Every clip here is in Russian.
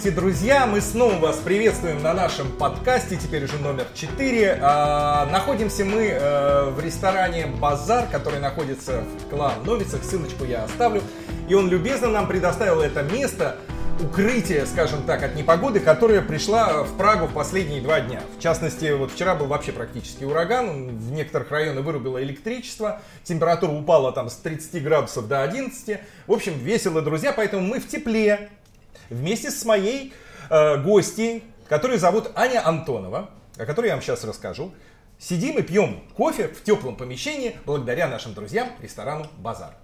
Здравствуйте, друзья! Мы снова вас приветствуем на нашем подкасте, теперь уже номер 4. А, находимся мы э, в ресторане «Базар», который находится в Клан Новицах. Ссылочку я оставлю. И он любезно нам предоставил это место, укрытие, скажем так, от непогоды, которая пришла в Прагу в последние два дня. В частности, вот вчера был вообще практически ураган, в некоторых районах вырубило электричество, температура упала там с 30 градусов до 11. В общем, весело, друзья, поэтому мы в тепле, вместе с моей э, гостьей, которую зовут Аня Антонова, о которой я вам сейчас расскажу. Сидим и пьем кофе в теплом помещении благодаря нашим друзьям ресторану «Базар».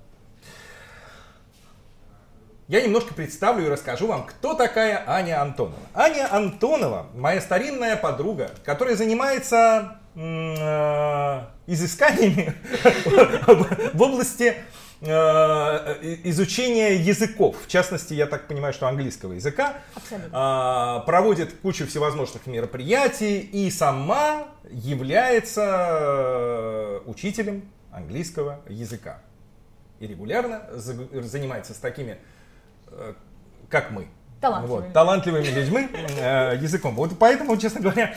Я немножко представлю и расскажу вам, кто такая Аня Антонова. Аня Антонова, моя старинная подруга, которая занимается э, изысканиями в области изучение языков, в частности, я так понимаю, что английского языка, Абсолютно. проводит кучу всевозможных мероприятий и сама является э, учителем английского языка. И регулярно занимается с такими, э, как мы, талантливыми, вот, талантливыми людьми языком. Вот поэтому, честно говоря,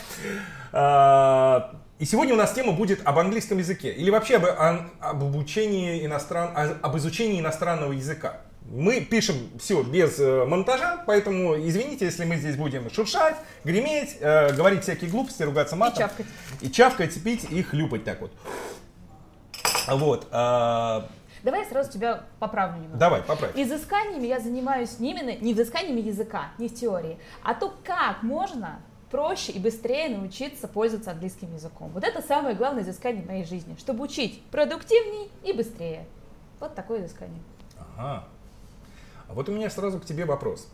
и сегодня у нас тема будет об английском языке или вообще об, об обучении иностран, об изучении иностранного языка. Мы пишем все без э, монтажа, поэтому извините, если мы здесь будем шуршать, греметь, э, говорить всякие глупости, ругаться матом. И чавкать. И чавкать, пить и хлюпать так вот. Вот. Э, Давай я сразу тебя поправлю немного. Давай, поправь. Изысканиями я занимаюсь не именно, не изысканиями языка, не в теории, а то, как можно проще и быстрее научиться пользоваться английским языком. Вот это самое главное изыскание в моей жизни, чтобы учить продуктивней и быстрее. Вот такое изыскание. Ага. А вот у меня сразу к тебе вопрос.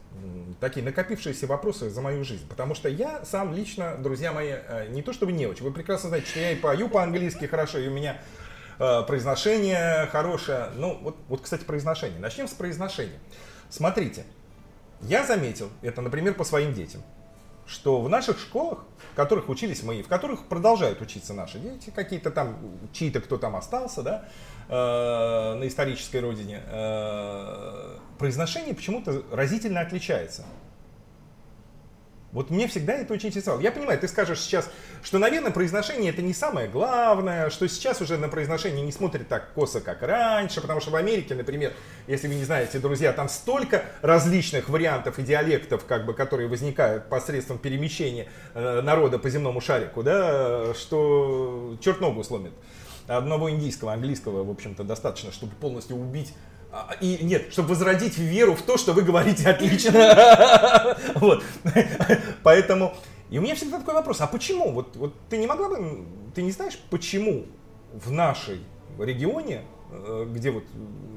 Такие накопившиеся вопросы за мою жизнь. Потому что я сам лично, друзья мои, э, не то чтобы не очень. Вы прекрасно знаете, что я и пою по-английски хорошо, и у меня э, произношение хорошее. Ну, вот, вот, кстати, произношение. Начнем с произношения. Смотрите, я заметил, это, например, по своим детям что в наших школах, в которых учились мы, в которых продолжают учиться наши дети, какие-то там, чьи-то кто там остался, да, э, на исторической родине, э, произношение почему-то разительно отличается. Вот мне всегда это очень интересовало. Я понимаю, ты скажешь сейчас, что, наверное, произношение это не самое главное, что сейчас уже на произношение не смотрят так косо, как раньше, потому что в Америке, например, если вы не знаете, друзья, там столько различных вариантов и диалектов, как бы, которые возникают посредством перемещения э, народа по земному шарику, да, что черт ногу сломит. Одного индийского, английского, в общем-то, достаточно, чтобы полностью убить и нет, чтобы возродить веру в то, что вы говорите отлично. Вот. Поэтому, и у меня всегда такой вопрос, а почему? Вот, вот ты не могла бы, ты не знаешь, почему в нашей регионе, э, где вот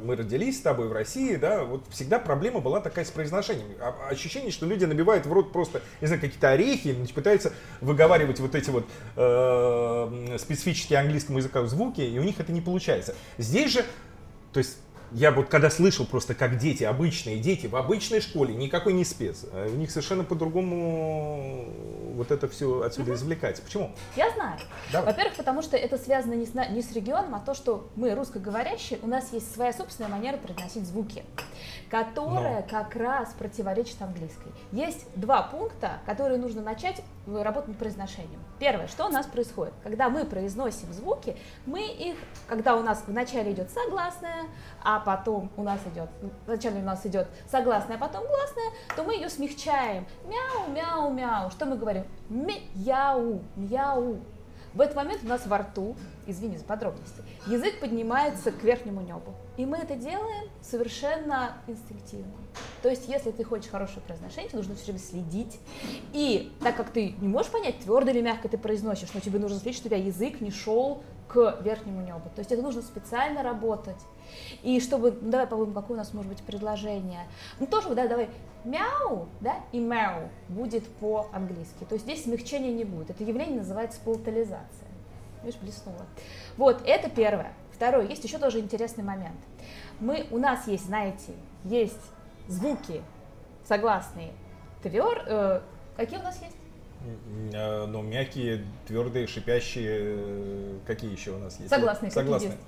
мы родились с тобой в России, да, вот всегда проблема была такая с произношением. А, ощущение, что люди набивают в рот просто, не знаю, какие-то орехи, или пытаются выговаривать вот эти вот э, специфические английскому языку звуки, и у них это не получается. Здесь же, то есть я вот когда слышал просто, как дети, обычные дети в обычной школе, никакой не спец, а у них совершенно по-другому вот это все отсюда извлекается. Почему? Я знаю. Давай. Во-первых, потому что это связано не с, не с регионом, а то, что мы русскоговорящие, у нас есть своя собственная манера произносить звуки, которая Но. как раз противоречит английской. Есть два пункта, которые нужно начать работать над произношением. Первое, что у нас происходит? Когда мы произносим звуки, мы их, когда у нас вначале идет согласная, а потом у нас идет, вначале у нас идет согласная, а потом гласная, то мы ее смягчаем. Мяу, мяу, мяу. Что мы говорим? Мяу, мяу. В этот момент у нас во рту, извини за подробности, язык поднимается к верхнему небу. И мы это делаем совершенно инстинктивно. То есть, если ты хочешь хорошее произношение, тебе нужно все время следить. И так как ты не можешь понять, твердо или мягко ты произносишь, но тебе нужно следить, чтобы у тебя язык не шел к верхнему небу. То есть это нужно специально работать. И чтобы, ну, давай попробуем, какое у нас может быть предложение. Ну тоже, да, давай, мяу, да, и мяу будет по-английски. То есть здесь смягчения не будет. Это явление называется полтализация. Видишь, блеснуло. Вот, это первое. Второе, есть еще тоже интересный момент. Мы, у нас есть, знаете, есть звуки согласные твер, э, какие у нас есть? Э, ну, мягкие, твердые, шипящие, э, какие еще у нас есть? Согласные. Согласные.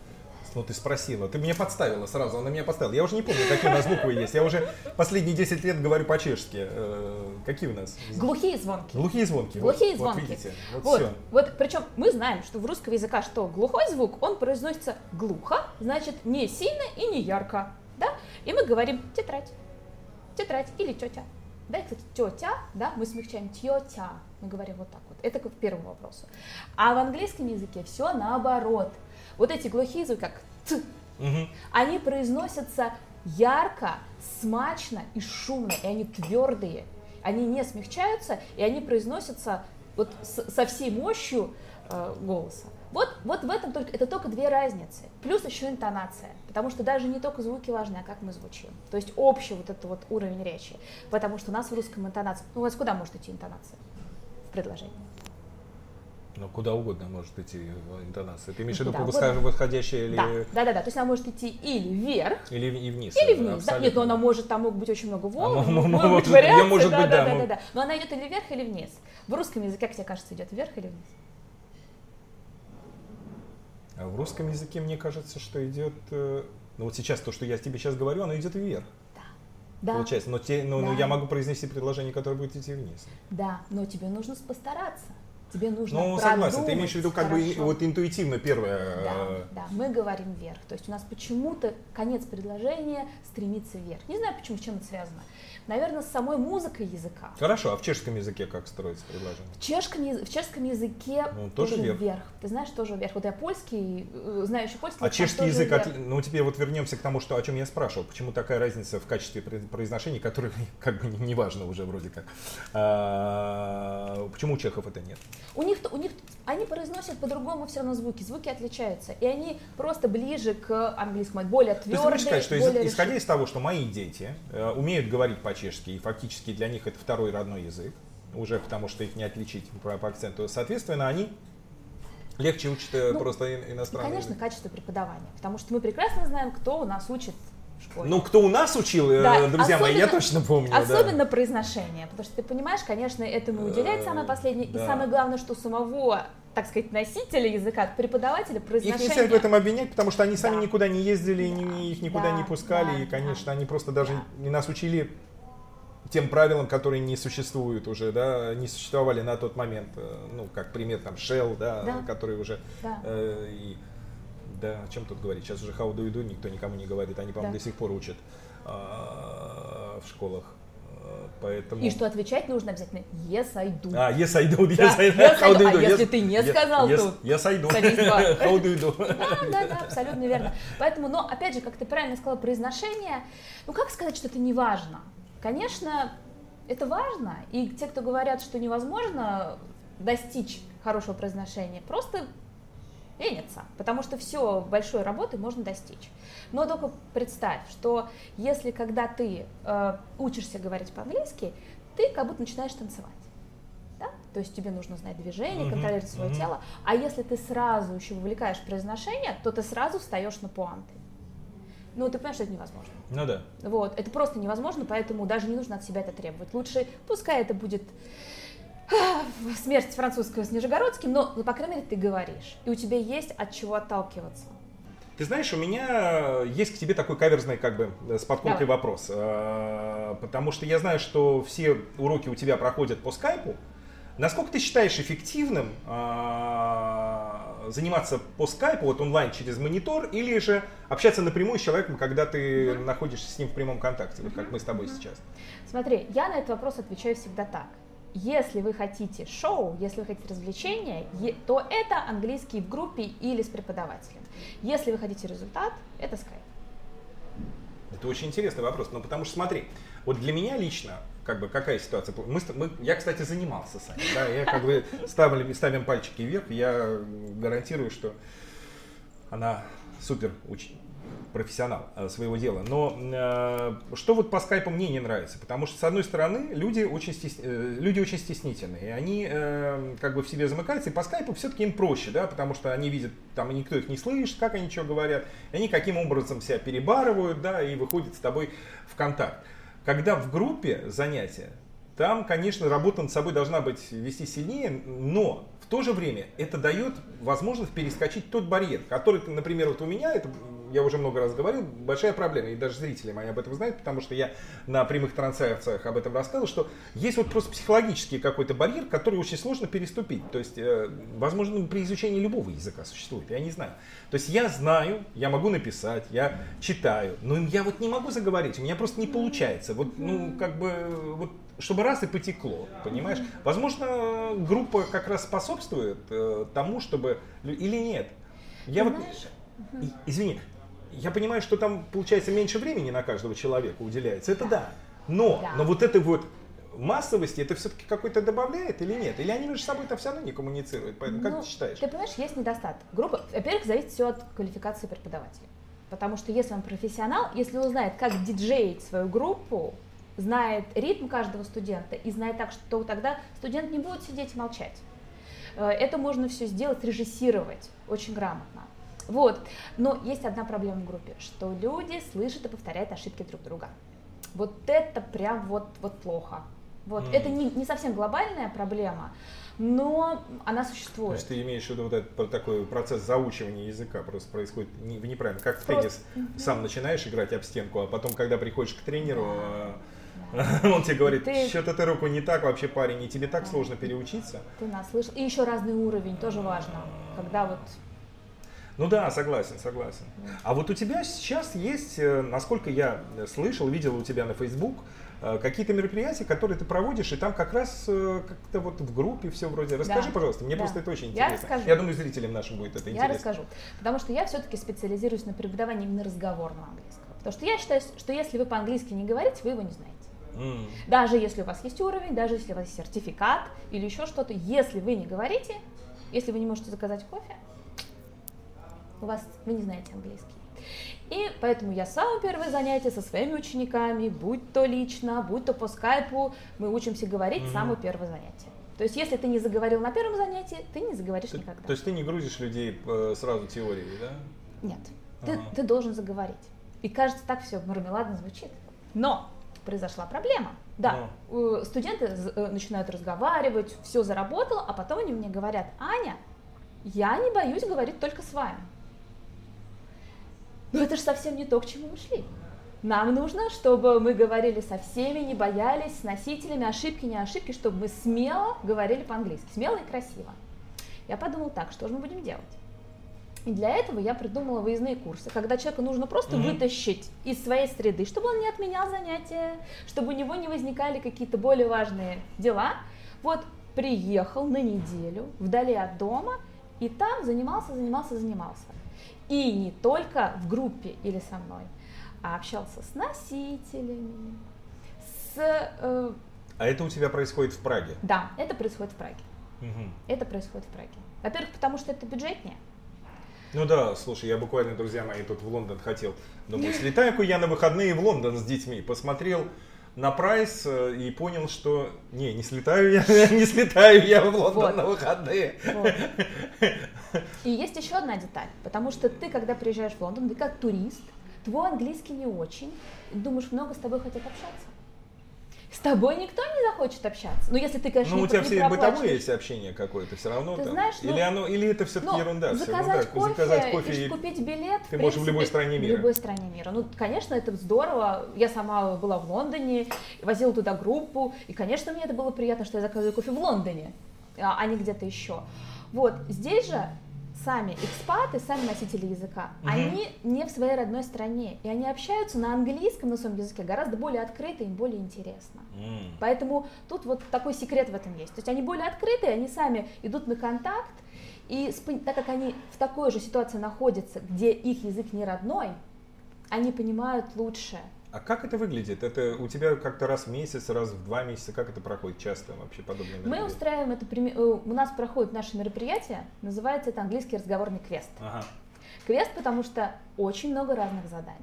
Ну, ты спросила. Ты меня подставила сразу, она меня подставила. Я уже не помню, какие у нас буквы есть. Я уже последние 10 лет говорю по-чешски. Э, какие у нас? Глухие звонки. Глухие звонки. Глухие вот, звонки. Вот, видите, вот, вот, все. вот причем мы знаем, что в русском языка что глухой звук, он произносится глухо, значит не сильно и не ярко. Да? И мы говорим тетрадь, тетрадь или тетя. Да, и, кстати, тетя, да, мы смягчаем тетя, мы говорим вот так. Это к первому вопросу. А в английском языке все наоборот. Вот эти глухие звуки, как т, угу. они произносятся ярко, смачно и шумно, и они твердые. Они не смягчаются, и они произносятся вот с, со всей мощью э, голоса. Вот, вот в этом только, это только две разницы. Плюс еще интонация. Потому что даже не только звуки важны, а как мы звучим. То есть общий вот этот вот уровень речи. Потому что у нас в русском интонация... Ну, у вас куда может идти интонация в предложении? Ну, куда угодно может идти интонация. Ты имеешь в виду восходящая или... Да, да, да, да. То есть она может идти или вверх, или и вниз. Или вниз, да. Нет, но она может, там могут быть очень много волн, а, может быть вариаций, может да, быть, да, да, да, да. Но она идет или вверх, или вниз. В русском языке, как тебе кажется, идет вверх или вниз? А в русском языке, мне кажется, что идет, э, ну вот сейчас то, что я тебе сейчас говорю, оно идет вверх. Да. Да. Получается, но, те, но, да. но я могу произнести предложение, которое будет идти вниз. Да, но тебе нужно постараться. Тебе нужно Ну, согласен, ты имеешь в виду как хорошо. бы вот интуитивно первое. Да, э, да, мы говорим вверх. То есть у нас почему-то конец предложения стремится вверх. Не знаю, почему, с чем это связано наверное, с самой музыкой языка. Хорошо, а в чешском языке как строится предложение? В чешском, в чешском языке ну, тоже, тоже вверх. вверх. Ты знаешь, тоже вверх. Вот я польский, э, знаю еще польский. А чешский язык, от... ну теперь вот вернемся к тому, что, о чем я спрашивал. Почему такая разница в качестве произношения, которое как бы не важно уже вроде как. А, почему у чехов это нет? У них, у них они произносят по-другому все равно звуки. Звуки отличаются. И они просто ближе к английскому, более твердые, То есть, сказать, что из, исходя из того, что мои дети э, умеют говорить по чешский, и фактически для них это второй родной язык, уже потому что их не отличить по, по акценту. Соответственно, они легче учат э, ну, просто иностранный Конечно, язык. качество преподавания, потому что мы прекрасно знаем, кто у нас учит школе. Ну, кто у нас учил, э, да, друзья мои, я точно помню. Особенно да. произношение, потому что ты понимаешь, конечно, этому уделяет самое последнее, да. и самое главное, что самого так сказать, носителя языка, преподавателя, произношения. Их нельзя в этом обвинять, потому что они сами да. никуда не ездили, да. их никуда да. не пускали, да. и, конечно, да. они просто даже да. не нас учили тем правилам, которые не существуют уже, да, не существовали на тот момент, э, ну, как пример там Shell, да, да. который уже да. э, и да, о чем тут говорить? Сейчас уже how do you do никто никому не говорит, они, по-моему, да. до сих пор учат а, в школах. Поэтому... И что отвечать нужно обязательно yes, I do. А, yes, I do. Yes, да, I, yes, I do. А если ты не сказал, yes, то... Yes, I do. How do you do? Да, да, да, абсолютно верно. Поэтому, но, опять же, как ты правильно сказала, произношение, ну, как сказать, что это не важно? Конечно, это важно, и те, кто говорят, что невозможно достичь хорошего произношения, просто ленятся, потому что все большой работы можно достичь. Но только представь, что если когда ты э, учишься говорить по-английски, ты как будто начинаешь танцевать. Да? То есть тебе нужно знать движение, mm-hmm. контролировать свое mm-hmm. тело. А если ты сразу еще вовлекаешь произношение, то ты сразу встаешь на пуанты. Ну, ты понимаешь, что это невозможно. Ну да. Вот, это просто невозможно, поэтому даже не нужно от себя это требовать. Лучше, пускай это будет смерть французского с Нижегородским, но, ну, по крайней мере, ты говоришь, и у тебя есть от чего отталкиваться. Ты знаешь, у меня есть к тебе такой каверзный, как бы, с подколкой Давай. вопрос. А, потому что я знаю, что все уроки у тебя проходят по скайпу. Насколько ты считаешь эффективным а, заниматься по скайпу, вот онлайн через монитор, или же общаться напрямую с человеком, когда ты mm-hmm. находишься с ним в прямом контакте, вот как мы с тобой mm-hmm. сейчас? Смотри, я на этот вопрос отвечаю всегда так если вы хотите шоу, если вы хотите развлечения, то это английский в группе или с преподавателем. Если вы хотите результат, это скайп. Это очень интересный вопрос, но потому что смотри, вот для меня лично, как бы какая ситуация? Мы, мы, я, кстати, занимался с вами, да, я как бы ставим, ставим пальчики вверх, я гарантирую, что она супер уч, профессионал э, своего дела. Но э, что вот по скайпу мне не нравится? Потому что, с одной стороны, люди очень, стес... Э, люди очень стеснительные. И они как бы в себе замыкаются. И по скайпу все-таки им проще, да, потому что они видят, там никто их не слышит, как они что говорят. И они каким образом себя перебарывают, да, и выходят с тобой в контакт. Когда в группе занятия, там, конечно, работа над собой должна быть вести сильнее, но в то же время это дает возможность перескочить тот барьер, который, например, вот у меня, это я уже много раз говорил, большая проблема, и даже зрители мои об этом знают, потому что я на прямых трансляциях об этом рассказывал, что есть вот просто психологический какой-то барьер, который очень сложно переступить. То есть, э, возможно, при изучении любого языка существует, я не знаю. То есть я знаю, я могу написать, я читаю, но я вот не могу заговорить, у меня просто не получается. Вот, ну, как бы, вот, чтобы раз и потекло, понимаешь? Возможно, группа как раз способствует э, тому, чтобы... Или нет? Я вот... Извини, я понимаю, что там получается меньше времени на каждого человека уделяется, это да. да. Но, да. но вот это вот массовости это все-таки какой-то добавляет или нет? Или они между собой там все равно не коммуницируют? Поэтому ну, как ты считаешь? Ты понимаешь, есть недостаток. Группа, во-первых, зависит все от квалификации преподавателя. Потому что если он профессионал, если он знает, как диджеить свою группу, знает ритм каждого студента и знает так, что тогда студент не будет сидеть и молчать. Э, это можно все сделать, режиссировать очень грамотно. Вот. Но есть одна проблема в группе, что люди слышат и повторяют ошибки друг друга. Вот это прям вот, вот плохо. Вот. Mm. Это не, не совсем глобальная проблема, но она существует. То есть ты имеешь в виду вот этот такой процесс заучивания языка просто происходит не, неправильно. Как в теннис mm-hmm. сам начинаешь играть об стенку, а потом, когда приходишь к тренеру, да. он тебе говорит, ты... что-то ты руку не так вообще, парень, и тебе так да. сложно переучиться. Ты нас слышал. И еще разный уровень, тоже важно. Когда вот ну да, согласен, согласен. А вот у тебя сейчас есть, э, насколько я слышал, видел у тебя на Facebook, э, какие-то мероприятия, которые ты проводишь, и там как раз э, как-то вот в группе все вроде. Расскажи, да. пожалуйста, мне да. просто это очень интересно. Я расскажу. Я думаю, зрителям нашим будет это интересно. Я расскажу, потому что я все-таки специализируюсь на преподавании именно разговорного английского. Потому что я считаю, что если вы по-английски не говорите, вы его не знаете. Mm. Даже если у вас есть уровень, даже если у вас есть сертификат или еще что-то, если вы не говорите, если вы не можете заказать кофе, у вас, вы не знаете английский. И поэтому я самое первое занятие со своими учениками, будь то лично, будь то по скайпу, мы учимся говорить mm-hmm. самое первое занятие. То есть, если ты не заговорил на первом занятии, ты не заговоришь ты, никогда. То есть ты не грузишь людей э, сразу теорией, да? Нет. Ты, ага. ты должен заговорить. И кажется, так все мармеладно звучит. Но произошла проблема. Да, Но. Э, студенты э, начинают разговаривать, все заработало, а потом они мне говорят, Аня, я не боюсь говорить только с вами. Но это же совсем не то, к чему мы шли. Нам нужно, чтобы мы говорили со всеми, не боялись, с носителями, ошибки, не ошибки, чтобы мы смело говорили по-английски, смело и красиво. Я подумала так, что же мы будем делать? И для этого я придумала выездные курсы, когда человеку нужно просто mm-hmm. вытащить из своей среды, чтобы он не отменял занятия, чтобы у него не возникали какие-то более важные дела. Вот приехал на неделю вдали от дома и там занимался, занимался, занимался. И не только в группе или со мной, а общался с носителями, с... Э, а это у тебя происходит в Праге? Да, это происходит в Праге. Угу. Это происходит в Праге. Во-первых, потому что это бюджетнее. Ну да, слушай, я буквально, друзья мои, тут в Лондон хотел. Думаю, слетаю-ка я на выходные в Лондон с детьми. Посмотрел на прайс э, и понял, что не, не слетаю я, не слетаю я в Лондон вот. на выходные. Вот. И есть еще одна деталь, потому что ты, когда приезжаешь в Лондон, ты как турист, твой английский не очень, думаешь, много с тобой хотят общаться. С тобой никто не захочет общаться. Ну, если ты, конечно, Ну, у тебя все бытовое есть общение какое-то все равно. Ты там. знаешь, ну, или, оно, или это все-таки ну, ерунда? Заказать, все, кофе, заказать кофе и купить билет. Ты можешь в любой стране мира. В любой стране мира. Ну, конечно, это здорово. Я сама была в Лондоне, возила туда группу. И, конечно, мне это было приятно, что я заказываю кофе в Лондоне, а, а не где-то еще. Вот, здесь же сами экспаты, сами носители языка, угу. они не в своей родной стране, и они общаются на английском, на своем языке гораздо более открыто, им более интересно. Mm. Поэтому тут вот такой секрет в этом есть. То есть они более открытые, они сами идут на контакт, и так как они в такой же ситуации находятся, где их язык не родной, они понимают лучше, а как это выглядит? Это у тебя как-то раз в месяц, раз в два месяца, как это проходит часто вообще подобное Мы устраиваем это, э, у нас проходит наше мероприятие, называется это английский разговорный квест. Ага. Квест, потому что очень много разных заданий.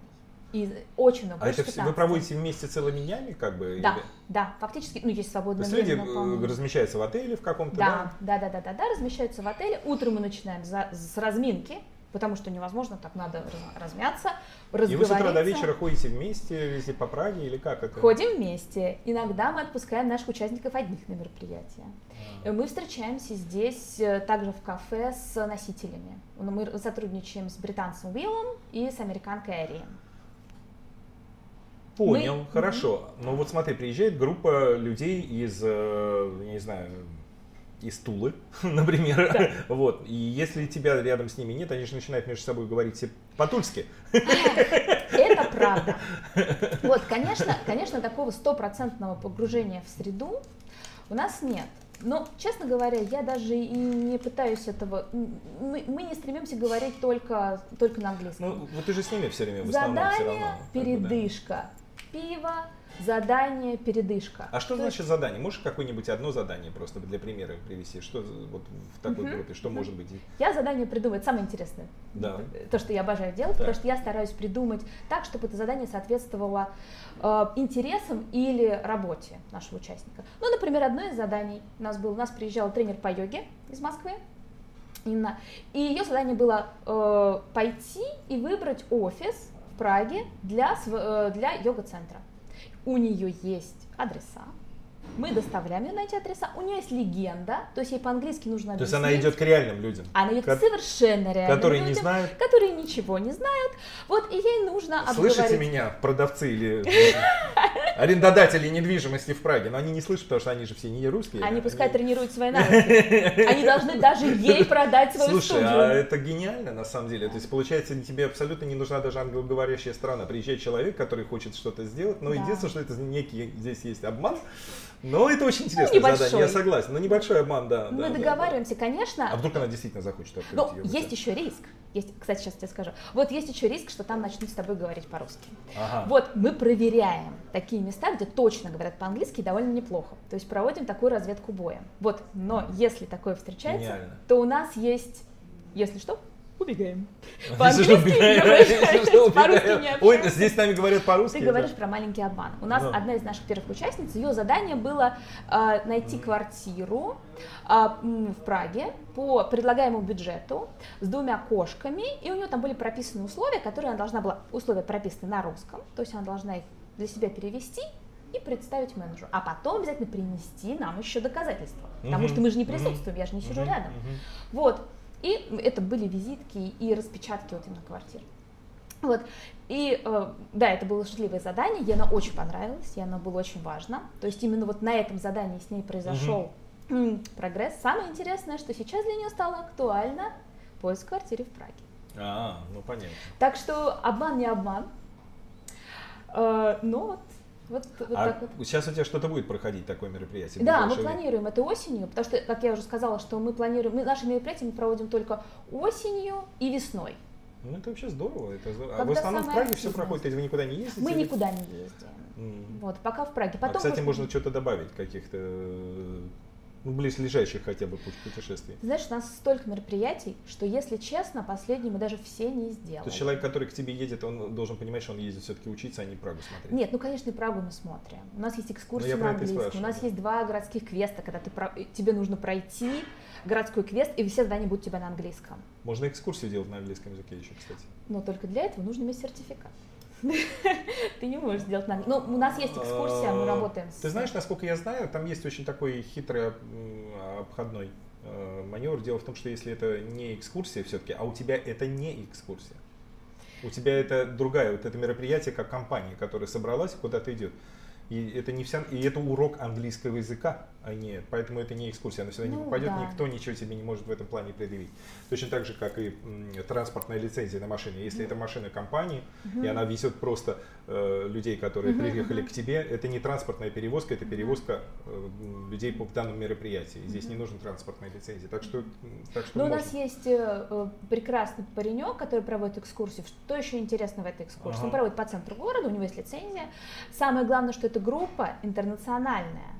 И очень много. А это все, вы проводите вместе целыми днями, как бы? Да, или? да, фактически, ну, есть свободное время. люди э, размещаются в отеле в каком-то, да? Да, да, да, да, да, размещаются в отеле. Утром мы начинаем за, с разминки, потому что невозможно, так надо размяться, И вы с утра до вечера ходите вместе, везде по Праге или как это? Ходим вместе. Иногда мы отпускаем наших участников одних на мероприятия. А. Мы встречаемся здесь э, также в кафе с носителями. Мы сотрудничаем с британцем Уиллом и с американкой Арием. Понял, мы... хорошо. Но вот смотри, приезжает группа людей из, э, не знаю, из Тулы, например. Да. Вот. И если тебя рядом с ними нет, они же начинают между собой говорить все по-тульски. Это правда. Вот, конечно, конечно, такого стопроцентного погружения в среду у нас нет. Но, честно говоря, я даже и не пытаюсь этого. Мы, мы не стремимся говорить только, только на английском. Ну, вот ты же с ними все время в Задание, все равно. передышка, пиво, задание, передышка. А что То значит есть... задание? Можешь какое-нибудь одно задание просто для примера привести? Что вот в такой угу. группе, что угу. может быть? Я задание придумывать самое интересное. Да. То, что я обожаю делать, так. потому что я стараюсь придумать так, чтобы это задание соответствовало э, интересам или работе нашего участника. Ну, например, одно из заданий у нас был, у нас приезжал тренер по йоге из Москвы, Инна, и ее задание было э, пойти и выбрать офис в Праге для, э, для йога-центра у нее есть адреса, мы доставляем ее на эти адреса. У нее есть легенда, то есть ей по-английски нужно объяснить. То есть она идет к реальным людям. Она идет к совершенно реальным Которые людям, не знают. Которые ничего не знают. Вот и ей нужно Слышите обговорить... меня, продавцы или арендодатели недвижимости в Праге? Но они не слышат, потому что они же все не русские. Они пускай тренируют свои навыки. Они должны даже ей продать свою Слушай, студию. а это гениально на самом деле. То есть получается, тебе абсолютно не нужна даже англоговорящая страна. Приезжает человек, который хочет что-то сделать, но единственное, что это некий здесь есть обман, но это очень интересное ну, задание, я согласен. Но небольшой обман, да. Мы да, договариваемся, да. конечно. А вдруг она действительно захочет открыть Ну, есть еще риск. Есть, кстати, сейчас тебе скажу. Вот есть еще риск, что там начнут с тобой говорить по-русски. Ага. Вот мы проверяем такие места, где точно говорят по-английски довольно неплохо. То есть проводим такую разведку боя. Вот, но если такое встречается, Гениально. то у нас есть, если что, убегаем. По-английски по-русски не Ой, здесь с нами говорят по-русски. Ты говоришь про маленький обман. У нас одна из наших первых участниц, ее задание было а, найти квартиру а, в Праге по предлагаемому бюджету с двумя кошками, и у нее там были прописаны условия, которые она должна была, условия прописаны на русском, то есть она должна их для себя перевести и представить менеджеру, а потом обязательно принести нам еще доказательства, потому что мы же не присутствуем, я же не сижу рядом. Вот, и это были визитки и распечатки вот именно квартир. Вот. И э, да, это было шутливое задание, ей оно очень понравилось, и оно было очень важно. То есть именно вот на этом задании с ней произошел угу. прогресс. Самое интересное, что сейчас для нее стало актуально поиск квартиры в Праге. А, ну понятно. Так что обман не обман. Э, но вот вот, вот а так вот. сейчас у тебя что-то будет проходить, такое мероприятие? Да, мы планируем это осенью, потому что, как я уже сказала, что мы планируем, мы наши мероприятия мы проводим только осенью и весной. Ну это вообще здорово. Это здорово. а в основном в Праге все проходит, то есть вы никуда не ездите? Мы или... никуда не ездим. Mm. Вот, пока в Праге. Потом а, кстати, можно что-то добавить, каких-то ну, близлежащих хотя бы путешествий. Знаешь, у нас столько мероприятий, что, если честно, последние мы даже все не сделали. То есть человек, который к тебе едет, он должен понимать, что он ездит все-таки учиться, а не Прагу смотреть? Нет, ну, конечно, и Прагу мы смотрим. У нас есть экскурсии на английском, у нас есть два городских квеста, когда ты, тебе нужно пройти городской квест, и все задания будут у тебя на английском. Можно экскурсию делать на английском языке еще, кстати. Но только для этого нужно иметь сертификат. Ты не можешь сделать нам. Ну, у нас есть экскурсия, мы работаем. Ты знаешь, насколько я знаю, там есть очень такой хитрый обходной э, маневр. Дело в том, что если это не экскурсия все-таки, а у тебя это не экскурсия. У тебя это другая, вот это мероприятие, как компания, которая собралась куда-то идет. И это не вся, и это урок английского языка, а не, поэтому это не экскурсия, она сюда ну, не попадет, да. никто ничего себе не может в этом плане предъявить. Точно так же, как и транспортная лицензия на машине. Если mm это машина компании, угу. и она везет просто э, людей, которые угу, приехали к тебе, это не транспортная перевозка, это перевозка э, людей по данному мероприятию. Здесь угу. не нужна транспортная лицензия. Так что, так что Но ну, у нас есть э, э, прекрасный паренек, который проводит экскурсию. Что еще интересно в этой экскурсии? Ага. Он проводит по центру города, у него есть лицензия. Самое главное, что это группа интернациональная.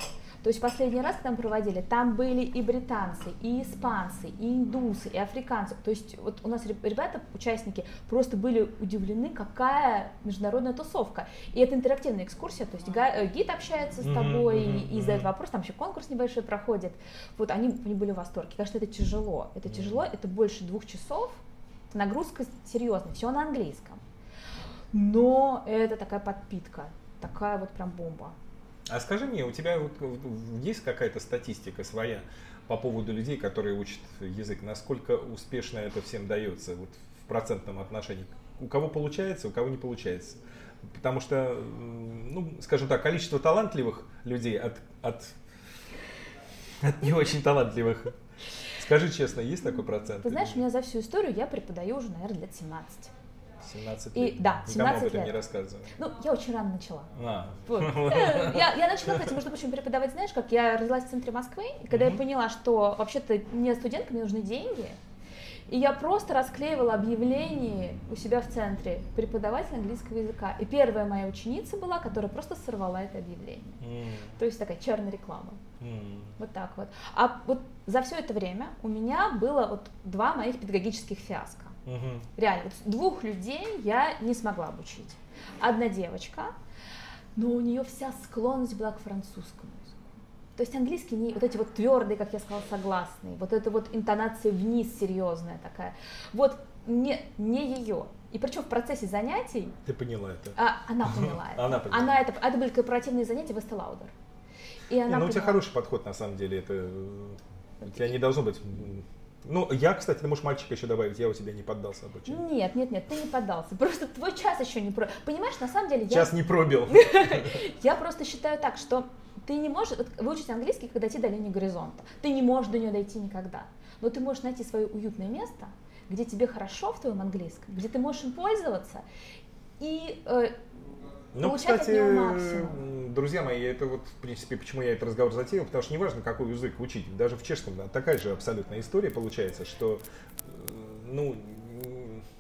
То есть последний раз, когда мы проводили, там были и британцы, и испанцы, и индусы, и африканцы. То есть вот у нас ребята, участники, просто были удивлены, какая международная тусовка. И это интерактивная экскурсия, то есть э, гид общается с тобой mm-hmm, и, и задает вопрос, там еще конкурс небольшой проходит. Вот они, они были в восторге. Конечно, это тяжело. Это тяжело, это больше двух часов нагрузка серьезная, все на английском. Но это такая подпитка, такая вот прям бомба. А скажи мне, у тебя вот есть какая-то статистика своя по поводу людей, которые учат язык? Насколько успешно это всем дается вот, в процентном отношении? У кого получается, у кого не получается? Потому что, ну, скажем так, количество талантливых людей от, от, от не очень талантливых. Скажи честно, есть такой процент? Ты знаешь, у меня за всю историю я преподаю уже, наверное, лет 17. 17 лет. И, да, 17 Никому лет. не рассказываю. Ну, я очень рано начала. А. Вот. Я, я начала, кстати, между прочим, преподавать, знаешь, как я родилась в центре Москвы, и когда mm-hmm. я поняла, что вообще-то мне студенткам мне нужны деньги, и я просто расклеивала объявление у себя в центре преподаватель английского языка. И первая моя ученица была, которая просто сорвала это объявление. Mm. То есть такая черная реклама. Mm. Вот так вот. А вот за все это время у меня было вот два моих педагогических фиаско. Mm-hmm. Реально, вот двух людей я не смогла обучить. Одна девочка, но у нее вся склонность была к французскому. То есть английский не вот эти вот твердые, как я сказала, согласные, вот эта вот интонация вниз серьезная такая, вот не, не ее. И причем в процессе занятий... Ты поняла это? А, она поняла это. Она поняла. Она это, это были корпоративные занятия в Эстелаудер. И она не, ну, у тебя хороший подход, на самом деле. Это, у тебя не должно быть ну, я, кстати, ты можешь мальчика еще добавить, я у тебя не поддался обучению. Нет, нет, нет, ты не поддался. Просто твой час еще не пробил. Понимаешь, на самом деле я... Час не пробил. Я просто считаю так, что ты не можешь выучить английский, когда дойти до линии горизонта. Ты не можешь до нее дойти никогда. Но ты можешь найти свое уютное место, где тебе хорошо в твоем английском, где ты можешь им пользоваться и э, ну, кстати, друзья мои, это вот, в принципе, почему я этот разговор затеял, потому что неважно, какой язык учить, даже в чешском да, такая же абсолютная история получается, что, э, ну,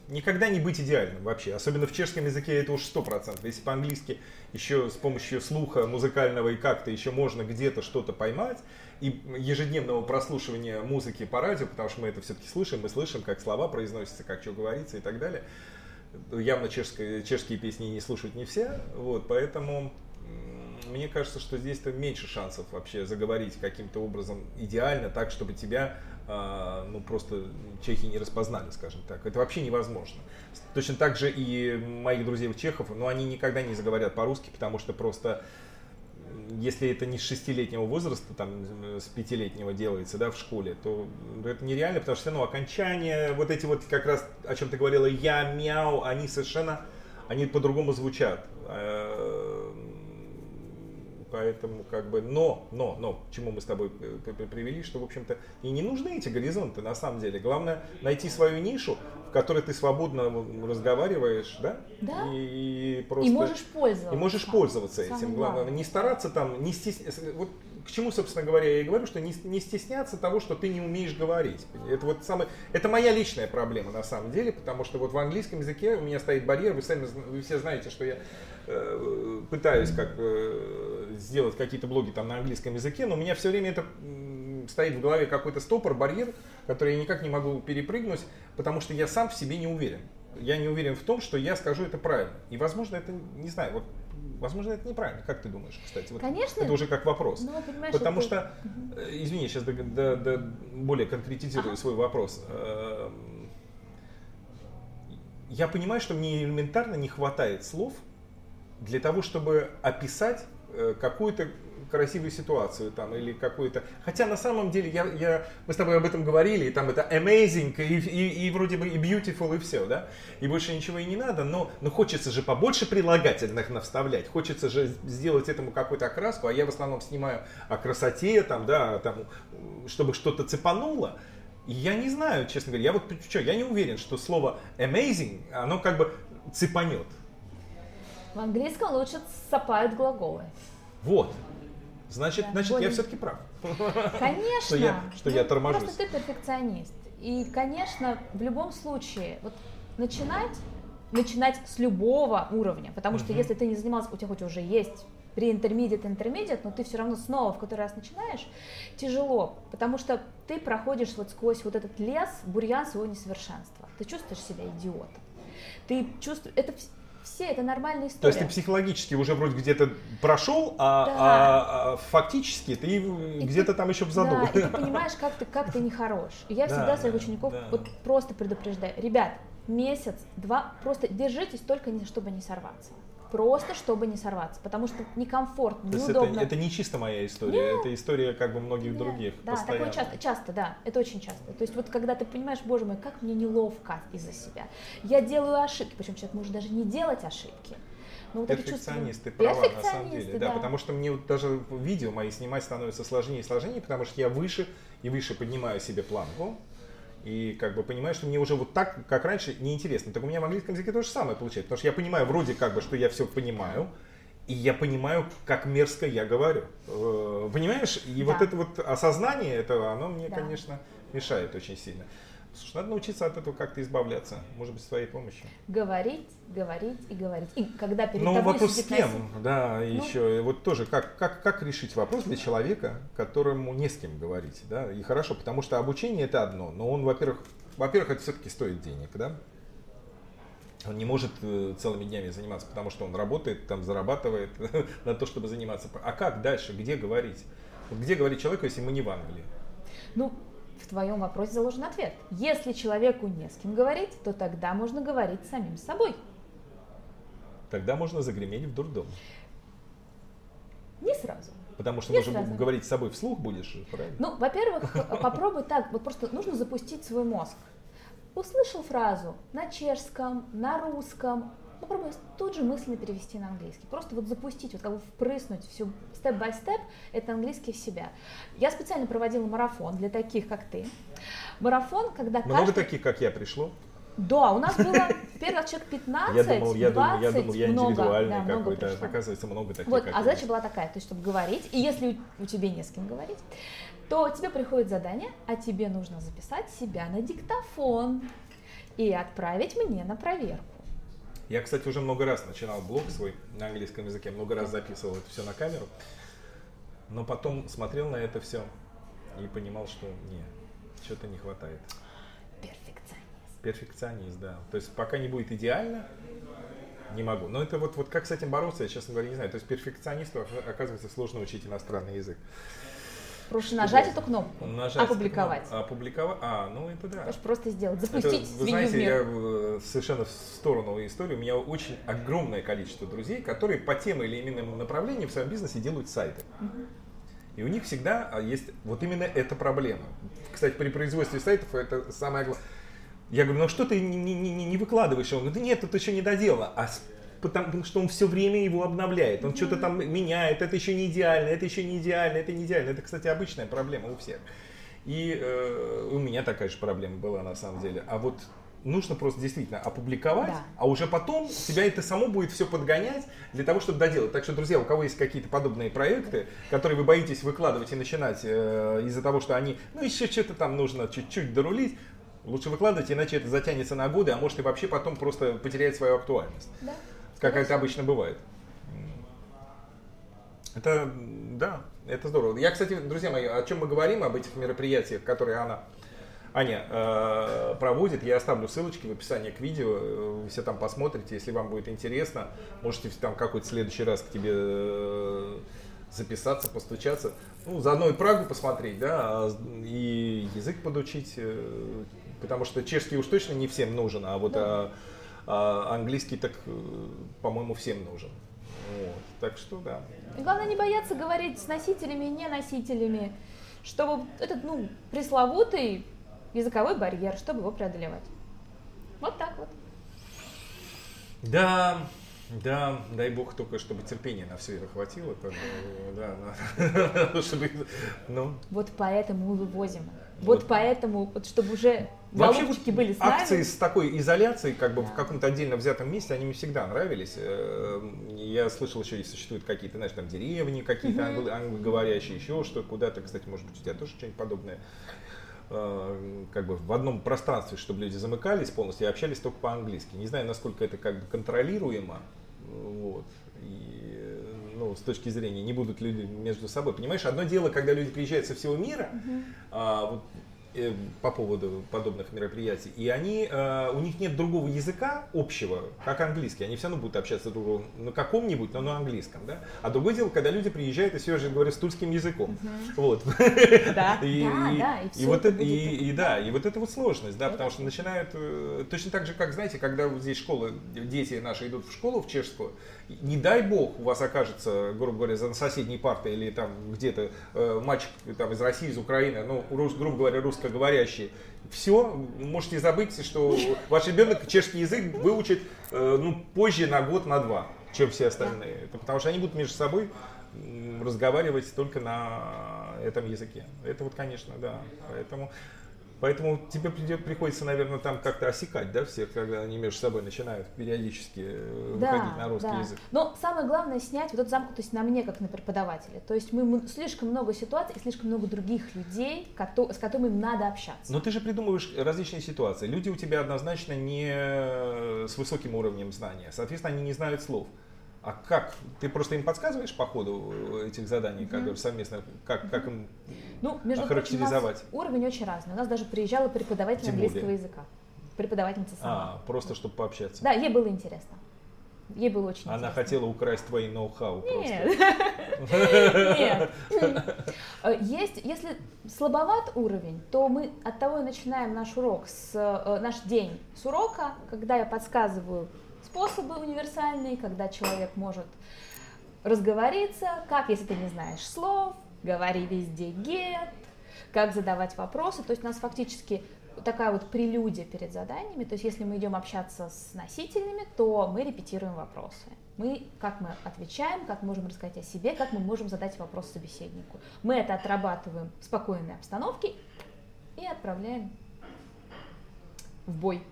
никогда не быть идеальным вообще. Особенно в чешском языке это уж сто процентов. Если по-английски еще с помощью слуха музыкального и как-то еще можно где-то что-то поймать, и ежедневного прослушивания музыки по радио, потому что мы это все-таки слышим, мы слышим, как слова произносятся, как что говорится и так далее. Явно чешские, чешские песни не слушают не все, вот, поэтому мне кажется, что здесь-то меньше шансов вообще заговорить каким-то образом идеально, так, чтобы тебя а, ну, просто чехи не распознали, скажем так. Это вообще невозможно. Точно так же и моих друзей чехов, но ну, они никогда не заговорят по-русски, потому что просто если это не с шестилетнего возраста, там, с пятилетнего делается, да, в школе, то это нереально, потому что, ну, окончания, вот эти вот, как раз, о чем ты говорила, я, мяу, они совершенно, они по-другому звучат. Э, Поэтому как бы, но, но, но, к чему мы с тобой э, привели, что, в общем-то, и не нужны эти горизонты на самом деле. Главное найти свою нишу, в которой ты свободно разговариваешь, да? Да. И, и просто... И можешь пользоваться. И можешь пользоваться этим. Самое главное, главное, не стараться там, не стесняться. Вот к чему, собственно говоря, я и говорю, что не, не стесняться того, что ты не умеешь говорить. Это вот самое, это моя личная проблема на самом деле, потому что вот в английском языке у меня стоит барьер, вы сами, вы все знаете, что я э, пытаюсь как э, сделать какие-то блоги там на английском языке, но у меня все время это стоит в голове какой-то стопор, барьер, который я никак не могу перепрыгнуть, потому что я сам в себе не уверен. Я не уверен в том, что я скажу это правильно. И, возможно, это, не знаю, вот Возможно, это неправильно. Как ты думаешь, кстати? Вот Конечно. Это уже как вопрос. Но, Потому это... что, э, извини, сейчас до, до, до более конкретизирую ага. свой вопрос. Эм, я понимаю, что мне элементарно не хватает слов для того, чтобы описать э, какую-то красивую ситуацию там или какую-то. Хотя на самом деле я, я, мы с тобой об этом говорили, и там это amazing, и, и, и вроде бы и beautiful, и все, да, и больше ничего и не надо, но, но хочется же побольше прилагательных навставлять, хочется же сделать этому какую-то окраску, а я в основном снимаю о красоте, там, да, там, чтобы что-то цепануло. Я не знаю, честно говоря, я вот что, я не уверен, что слово amazing, оно как бы цепанет. В английском лучше сапают глаголы. Вот. Значит, да, значит более... я все-таки прав. Конечно. что я, что ну, я торможусь. Просто ты перфекционист. И, конечно, в любом случае, вот начинать, начинать с любого уровня, потому что если ты не занимался, у тебя хоть уже есть при интермедиат, интермедиат, но ты все равно снова в который раз начинаешь, тяжело, потому что ты проходишь вот сквозь вот этот лес, бурьян своего несовершенства. Ты чувствуешь себя идиотом. Ты чувствуешь, это все, это нормальная история. То есть ты психологически уже вроде где-то прошел, а, да. а, а фактически ты где-то там еще в заду. Да, и ты понимаешь, как ты, как ты нехорош. И я всегда да, своих учеников да. вот просто предупреждаю. Ребят, месяц, два, просто держитесь только чтобы не сорваться. Просто чтобы не сорваться, потому что некомфортно, То неудобно. Это, это не чисто моя история, Нет. это история как бы многих Нет. других. Да, постоянно. такое часто, часто, да, это очень часто. То есть вот когда ты понимаешь, боже мой, как мне неловко из-за себя. Я делаю ошибки, причем человек может даже не делать ошибки. Ну, вот Перфекционист, ты права, на самом деле. Да. да, потому что мне вот даже видео мои снимать становится сложнее и сложнее, потому что я выше и выше поднимаю себе планку. И как бы понимаю, что мне уже вот так, как раньше, неинтересно. Так у меня в английском языке то же самое получается. Потому что я понимаю вроде как бы, что я все понимаю, и я понимаю, как мерзко я говорю. Э, понимаешь? И да. вот это вот осознание этого, оно мне, да. конечно, мешает очень сильно. Слушай, надо научиться от этого как-то избавляться, может быть, с твоей помощью. Говорить, говорить и говорить. И когда перед ну, вопрос с кем, носитель... да, ну, еще, вот тоже, как, как, как решить вопрос для человека, которому не с кем говорить, да, и хорошо, потому что обучение это одно, но он, во-первых, во-первых, это все-таки стоит денег, да, он не может э, целыми днями заниматься, потому что он работает, там зарабатывает на то, чтобы заниматься. А как дальше, где говорить? Где говорить человеку, если мы не в Англии? Ну, в твоем вопросе заложен ответ. Если человеку не с кем говорить, то тогда можно говорить с самим собой. Тогда можно загреметь в дурдом. Не сразу. Потому что нужно говорить с собой вслух будешь, правильно? Ну, во-первых, попробуй так, вот просто нужно запустить свой мозг. Услышал фразу на чешском, на русском, попробуй тут же мысленно перевести на английский. Просто вот запустить, вот как бы впрыснуть всю степ-бай-степ, это английский в себя. Я специально проводила марафон для таких, как ты. Марафон, когда Много каждый... таких, как я, пришло? Да, у нас было первый человек 15, я думал, я 20, думал, я думал, я индивидуальный да, какой-то, оказывается, много таких. Вот, а задача была такая, то есть, чтобы говорить, и если у, у тебя не с кем говорить, то тебе приходит задание, а тебе нужно записать себя на диктофон и отправить мне на проверку. Я, кстати, уже много раз начинал блог свой на английском языке, много раз записывал это все на камеру, но потом смотрел на это все и понимал, что не, что-то не хватает. Перфекционист. Перфекционист, да. То есть пока не будет идеально, не могу. Но это вот, вот как с этим бороться, я, честно говоря, не знаю. То есть перфекционисту, оказывается, сложно учить иностранный язык. Просто нажать эту кнопку, нажать опубликовать. Кнопку, опубликовать. А, ну это да. Можешь просто сделать, запустить это, Вы знаете, я э, совершенно в сторону истории. У меня очень огромное количество друзей, которые по тем или иным направлениям в своем бизнесе делают сайты. И у них всегда а, есть вот именно эта проблема. Кстати, при производстве сайтов это самое главное. Я говорю, ну что ты не, не, не, не выкладываешь? Он говорит, да нет, это еще не доделано. А потому что он все время его обновляет, он mm-hmm. что-то там меняет, это еще не идеально, это еще не идеально, это не идеально. Это, кстати, обычная проблема у всех. И э, у меня такая же проблема была на самом деле. А вот нужно просто действительно опубликовать, да. а уже потом тебя это само будет все подгонять для того, чтобы доделать. Так что, друзья, у кого есть какие-то подобные проекты, которые вы боитесь выкладывать и начинать э, из-за того, что они, ну, еще что-то там нужно чуть-чуть дорулить, лучше выкладывать, иначе это затянется на годы, а может и вообще потом просто потеряет свою актуальность. Да как это обычно бывает. Это, да, это здорово. Я, кстати, друзья мои, о чем мы говорим, об этих мероприятиях, которые она, Аня э, проводит, я оставлю ссылочки в описании к видео, вы все там посмотрите, если вам будет интересно, можете там какой-то следующий раз к тебе э, записаться, постучаться, ну, заодно и Прагу посмотреть, да, а и язык подучить, э, потому что чешский уж точно не всем нужен, а вот да. А, английский так, э, по-моему, всем нужен. Вот. Так что да. И главное не бояться говорить с носителями и не носителями, чтобы этот, ну, пресловутый языковой барьер, чтобы его преодолевать. Вот так вот. Да, да, дай бог только, чтобы терпения на все это хватило. Да, чтобы, ну. Вот поэтому мы вывозим. Вот, вот поэтому, вот, чтобы уже Вообще вот были с нами. акции с такой изоляцией, как бы да. в каком-то отдельно взятом месте, они мне всегда нравились. Э, я слышал еще, и существуют какие-то, знаешь, там деревни какие-то угу. англоговорящие, еще что куда-то, кстати, может быть, у тебя тоже что-нибудь подобное э, как бы в одном пространстве, чтобы люди замыкались полностью и общались только по-английски. Не знаю, насколько это как бы контролируемо, вот, и, ну, с точки зрения, не будут люди между собой. Понимаешь, одно дело, когда люди приезжают со всего мира, uh-huh. а, вот, по поводу подобных мероприятий. И они, э, у них нет другого языка общего, как английский. Они все равно будут общаться друг на каком-нибудь, но на английском. Да? А другое дело, когда люди приезжают и все же говорят с тульским языком. Вот. Да, и, да, и, да. И, и, вот это, и, и, да, и вот это вот сложность, да, потому что начинают, э, точно так же, как, знаете, когда здесь школы, дети наши идут в школу в чешскую, не дай бог у вас окажется, грубо говоря, за соседней партой или там где-то э, мальчик там, из России, из Украины, ну, грубо говоря, русскоговорящий, все, можете забыть, что ваш ребенок чешский язык выучит э, ну, позже на год, на два, чем все остальные. Это потому что они будут между собой разговаривать только на этом языке. Это вот, конечно, да. Поэтому Поэтому тебе приходится, наверное, там как-то осекать, да, всех, когда они между собой начинают периодически э, да, выходить на русский да. язык. Но самое главное снять вот эту замкнутость на мне, как на преподавателе. То есть мы слишком много ситуаций и слишком много других людей, с которыми надо общаться. Но ты же придумываешь различные ситуации. Люди у тебя однозначно не с высоким уровнем знания. Соответственно, они не знают слов. А как? Ты просто им подсказываешь по ходу этих заданий, mm-hmm. как совместно, как, как им ну, между охарактеризовать? Прочим, уровень очень разный. У нас даже приезжала преподаватель Тем английского более. языка. Преподавательница сама. А, просто чтобы пообщаться. Да, ей было интересно. Ей было очень Она интересно. хотела украсть твои ноу-хау Нет. Нет. Э, есть, если слабоват уровень, то мы от того и начинаем наш урок, с, э, наш день с урока, когда я подсказываю способы универсальные, когда человек может разговориться, как, если ты не знаешь слов, говори везде get, как задавать вопросы. То есть у нас фактически такая вот прелюдия перед заданиями. То есть если мы идем общаться с носителями, то мы репетируем вопросы. Мы, как мы отвечаем, как можем рассказать о себе, как мы можем задать вопрос собеседнику. Мы это отрабатываем в спокойной обстановке и отправляем в бой.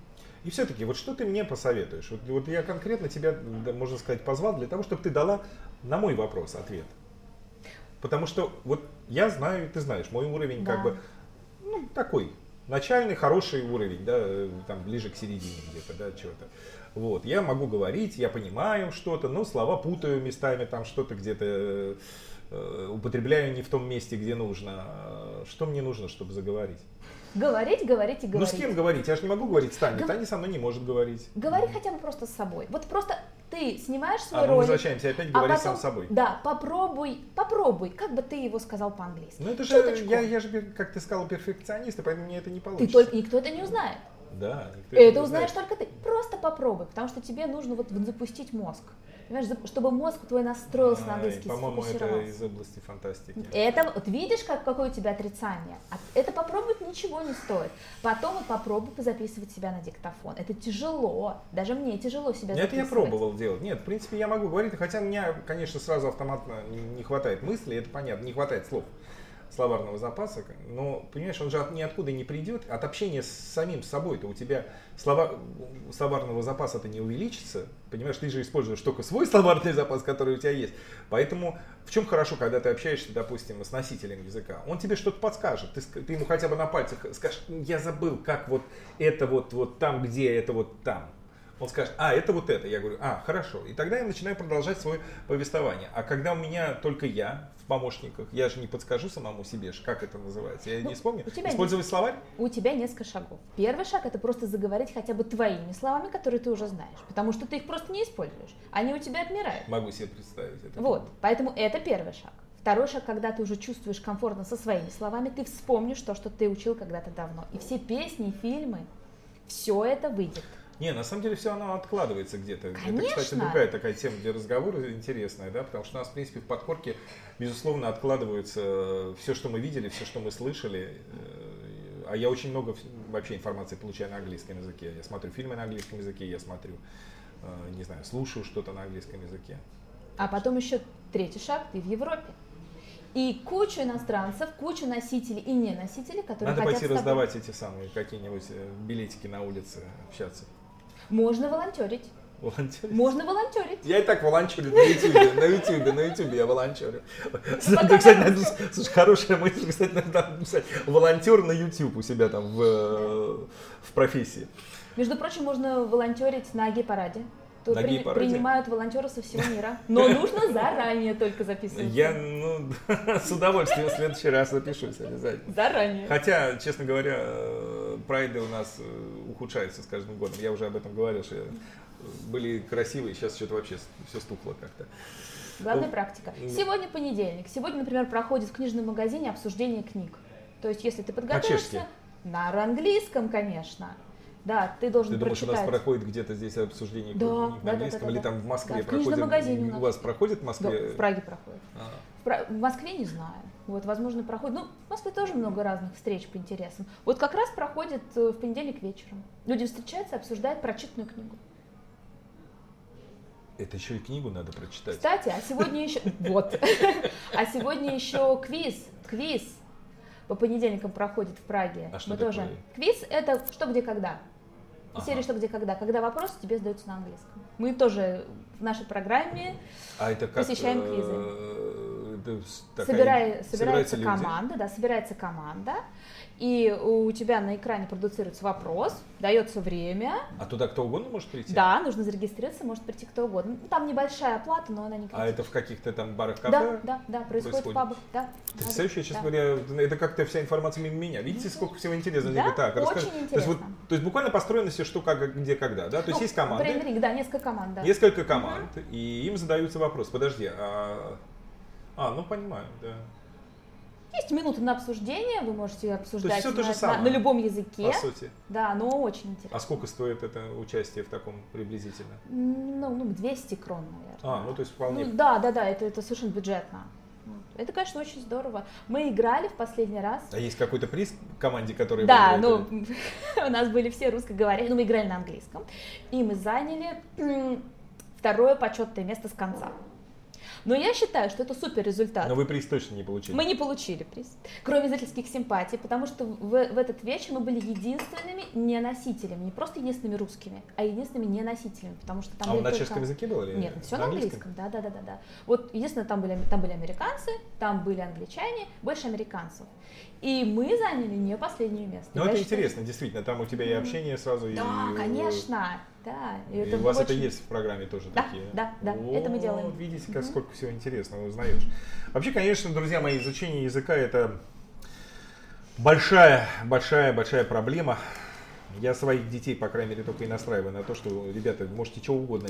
И все-таки, вот что ты мне посоветуешь? Вот, вот я конкретно тебя, можно сказать, позвал для того, чтобы ты дала на мой вопрос ответ. Потому что вот я знаю, ты знаешь, мой уровень да. как бы ну, такой, начальный хороший уровень, да, там ближе к середине где-то, да, чего-то. Вот, я могу говорить, я понимаю что-то, но слова путаю местами, там что-то где-то э, употребляю не в том месте, где нужно. Что мне нужно, чтобы заговорить? Говорить, говорить и говорить. Ну с кем говорить? Я же не могу говорить с Таней. Г... Таня со мной не может говорить. Говори хотя бы просто с собой. Вот просто ты снимаешь свой а, ролик. мы возвращаемся опять говорить а потом, сам с собой. Да, попробуй, попробуй, как бы ты его сказал по-английски. Ну это же, я, я же, как ты сказал, перфекционист, и поэтому мне это не получится. Ты только, никто это не узнает. Да, никто это, это узнаешь знает. только ты. Просто попробуй, потому что тебе нужно вот запустить мозг. Понимаешь, чтобы мозг твой настроился а, на английский, По-моему, это из области фантастики. Это, вот видишь, как, какое у тебя отрицание? Это попробовать ничего не стоит. Потом вот попробуй позаписывать себя на диктофон. Это тяжело. Даже мне тяжело себя записывать. Это я пробовал делать. Нет, в принципе, я могу говорить, хотя у меня, конечно, сразу автоматно не хватает мысли, это понятно, не хватает слов словарного запаса, но, понимаешь, он же от, ниоткуда не придет, от общения с самим собой-то у тебя слова, словарного запаса-то не увеличится, понимаешь, ты же используешь только свой словарный запас, который у тебя есть, поэтому в чем хорошо, когда ты общаешься, допустим, с носителем языка, он тебе что-то подскажет, ты, ты ему хотя бы на пальцах скажешь, я забыл, как вот это вот, вот там, где это вот там, он скажет, а, это вот это. Я говорю, а, хорошо. И тогда я начинаю продолжать свое повествование. А когда у меня только я в помощниках, я же не подскажу самому себе, как это называется. Я ну, не вспомню. Использовать не... словарь? У тебя несколько шагов. Первый шаг это просто заговорить хотя бы твоими словами, которые ты уже знаешь. Потому что ты их просто не используешь. Они у тебя отмирают. Могу себе представить это. Вот. Поэтому это первый шаг. Второй шаг, когда ты уже чувствуешь комфортно со своими словами, ты вспомнишь то, что ты учил когда-то давно. И все песни, фильмы, все это выйдет. Не, на самом деле все оно откладывается где-то. Конечно. Это, кстати, другая такая тема для разговора интересная, да, потому что у нас, в принципе, в подкорке, безусловно, откладывается все, что мы видели, все, что мы слышали. Э, а я очень много вообще информации получаю на английском языке. Я смотрю фильмы на английском языке, я смотрю, э, не знаю, слушаю что-то на английском языке. А потом еще третий шаг, ты в Европе. И кучу иностранцев, кучу носителей и не носителей, которые Надо хотят пойти раздавать эти самые какие-нибудь э, билетики на улице, общаться. Можно волонтерить. Волонтерить? Можно волонтерить. Я и так волонтерю на Ютубе, на Ютубе, на Ютубе я волонтерю. Ну, кстати, надо, слушай, хорошая мысль, кстати, надо написать волонтер на YouTube у себя там в, в профессии. Между прочим, можно волонтерить на гей-параде. Тут при, принимают волонтеры со всего мира. Но нужно заранее только записываться. Я, ну, с удовольствием в следующий раз запишусь обязательно. Заранее. Хотя, честно говоря, прайды у нас ухудшаются с каждым годом. Я уже об этом говорил, что были красивые, сейчас что-то вообще все стухло как-то. Главная ну, практика. Сегодня понедельник. Сегодня, например, проходит в книжном магазине обсуждение книг. То есть, если ты подготовишься... На английском, конечно. Да, ты должен Ты думаешь, прочитать. у нас проходит где-то здесь обсуждение да, на английском? Да, да, да, или там в Москве да, в проходит? магазине у, вас проходит в Москве? Да, в Праге проходит. А. В, Москве не знаю. Вот, возможно, проходит. Ну, в Москве тоже много разных встреч по интересам. Вот как раз проходит э, в понедельник вечером. Люди встречаются, обсуждают прочитанную книгу. Это еще и книгу надо прочитать. Кстати, а сегодня еще... Вот. А сегодня еще квиз. Квиз. По понедельникам проходит в Праге. А что Мы тоже. Квиз это что, где, когда. Ага. Серия «Что, где, когда». Когда вопрос тебе задаются на английском. Мы тоже в нашей программе а это как, посещаем квизы. Э, Собирай, собирается команда, да, собирается команда, и у тебя на экране продуцируется вопрос, дается время. А туда кто угодно может прийти? Да, нужно зарегистрироваться, может прийти кто угодно. Ну, там небольшая оплата, но она не А это в каких-то там барах кафе? Да, да, да, происходит, происходит. в пабах, да. Потрясающе, честно да. говоря, это как-то вся информация мимо меня. Видите, сколько всего интересного? Да, так, очень расскажи. интересно. То есть, вот, то есть буквально построено все, что, как, где, когда, да? То есть ну, есть команды. Например, да, несколько команд, да. Несколько команд, угу. и им задаются вопросы. Подожди, а... А, ну понимаю, да. Есть минуты на обсуждение, вы можете обсуждать все на, то же самое, на, на любом языке. По сути. Да, но очень интересно. А сколько стоит это участие в таком приблизительно? Ну, ну 200 крон, наверное. А, ну то есть вполне. Ну, да, да, да, это, это совершенно бюджетно. Это, конечно, очень здорово. Мы играли в последний раз. А есть какой-то приз команде, которая Да, ну, у нас были все русскоговорящие, ну, мы играли на английском, и мы заняли второе почетное место с конца. Но я считаю, что это супер результат. Но вы приз точно не получили. Мы не получили приз, кроме зрительских симпатий, потому что в, в этот вечер мы были единственными не носителями, не просто единственными русскими, а единственными не носителями, потому что там А он на чешском языке был или Нет, все на английском, да, да, да, да, да. Вот единственное, там были, там были американцы, там были англичане, больше американцев. И мы заняли не последнее место. Ну, это считаю, интересно, действительно. Там у тебя и общение сразу, и... Да, конечно. Да, и, это у вас очень... это есть в программе тоже да, такие? Да, да, О, это мы делаем. Видите, как сколько всего интересного узнаешь. Вообще, конечно, друзья мои, изучение языка это большая, большая, большая проблема. Я своих детей, по крайней мере, только и настраиваю на то, что, ребята, можете чего угодно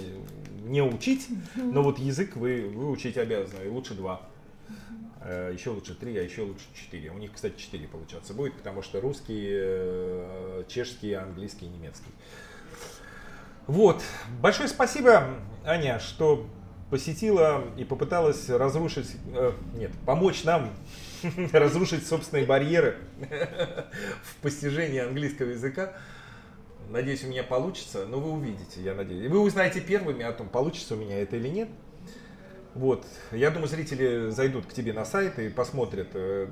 не учить, но вот язык вы, вы учить обязаны, и лучше два. Э, еще лучше три, а еще лучше четыре. У них, кстати, четыре получаться будет, потому что русский, э, чешский, английский, немецкий. Вот. Большое спасибо, Аня, что посетила и попыталась разрушить, э, нет, помочь нам разрушить собственные барьеры в постижении английского языка. Надеюсь, у меня получится, но вы увидите, я надеюсь. Вы узнаете первыми о том, получится у меня это или нет. Вот. Я думаю, зрители зайдут к тебе на сайт и посмотрят э,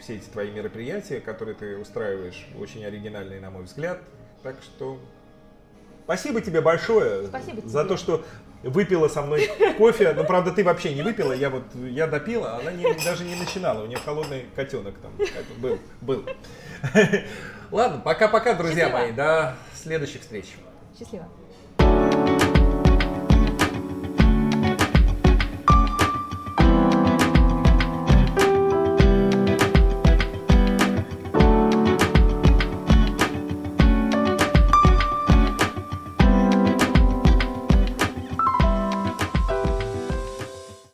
все эти твои мероприятия, которые ты устраиваешь, очень оригинальные, на мой взгляд. Так что спасибо тебе большое спасибо за тебе. то, что выпила со мной кофе. Ну, правда, ты вообще не выпила, я вот я допила, а она не, даже не начинала. У нее холодный котенок там был. был. Ладно, пока-пока, друзья Счастливо. мои. До следующих встреч. Счастливо.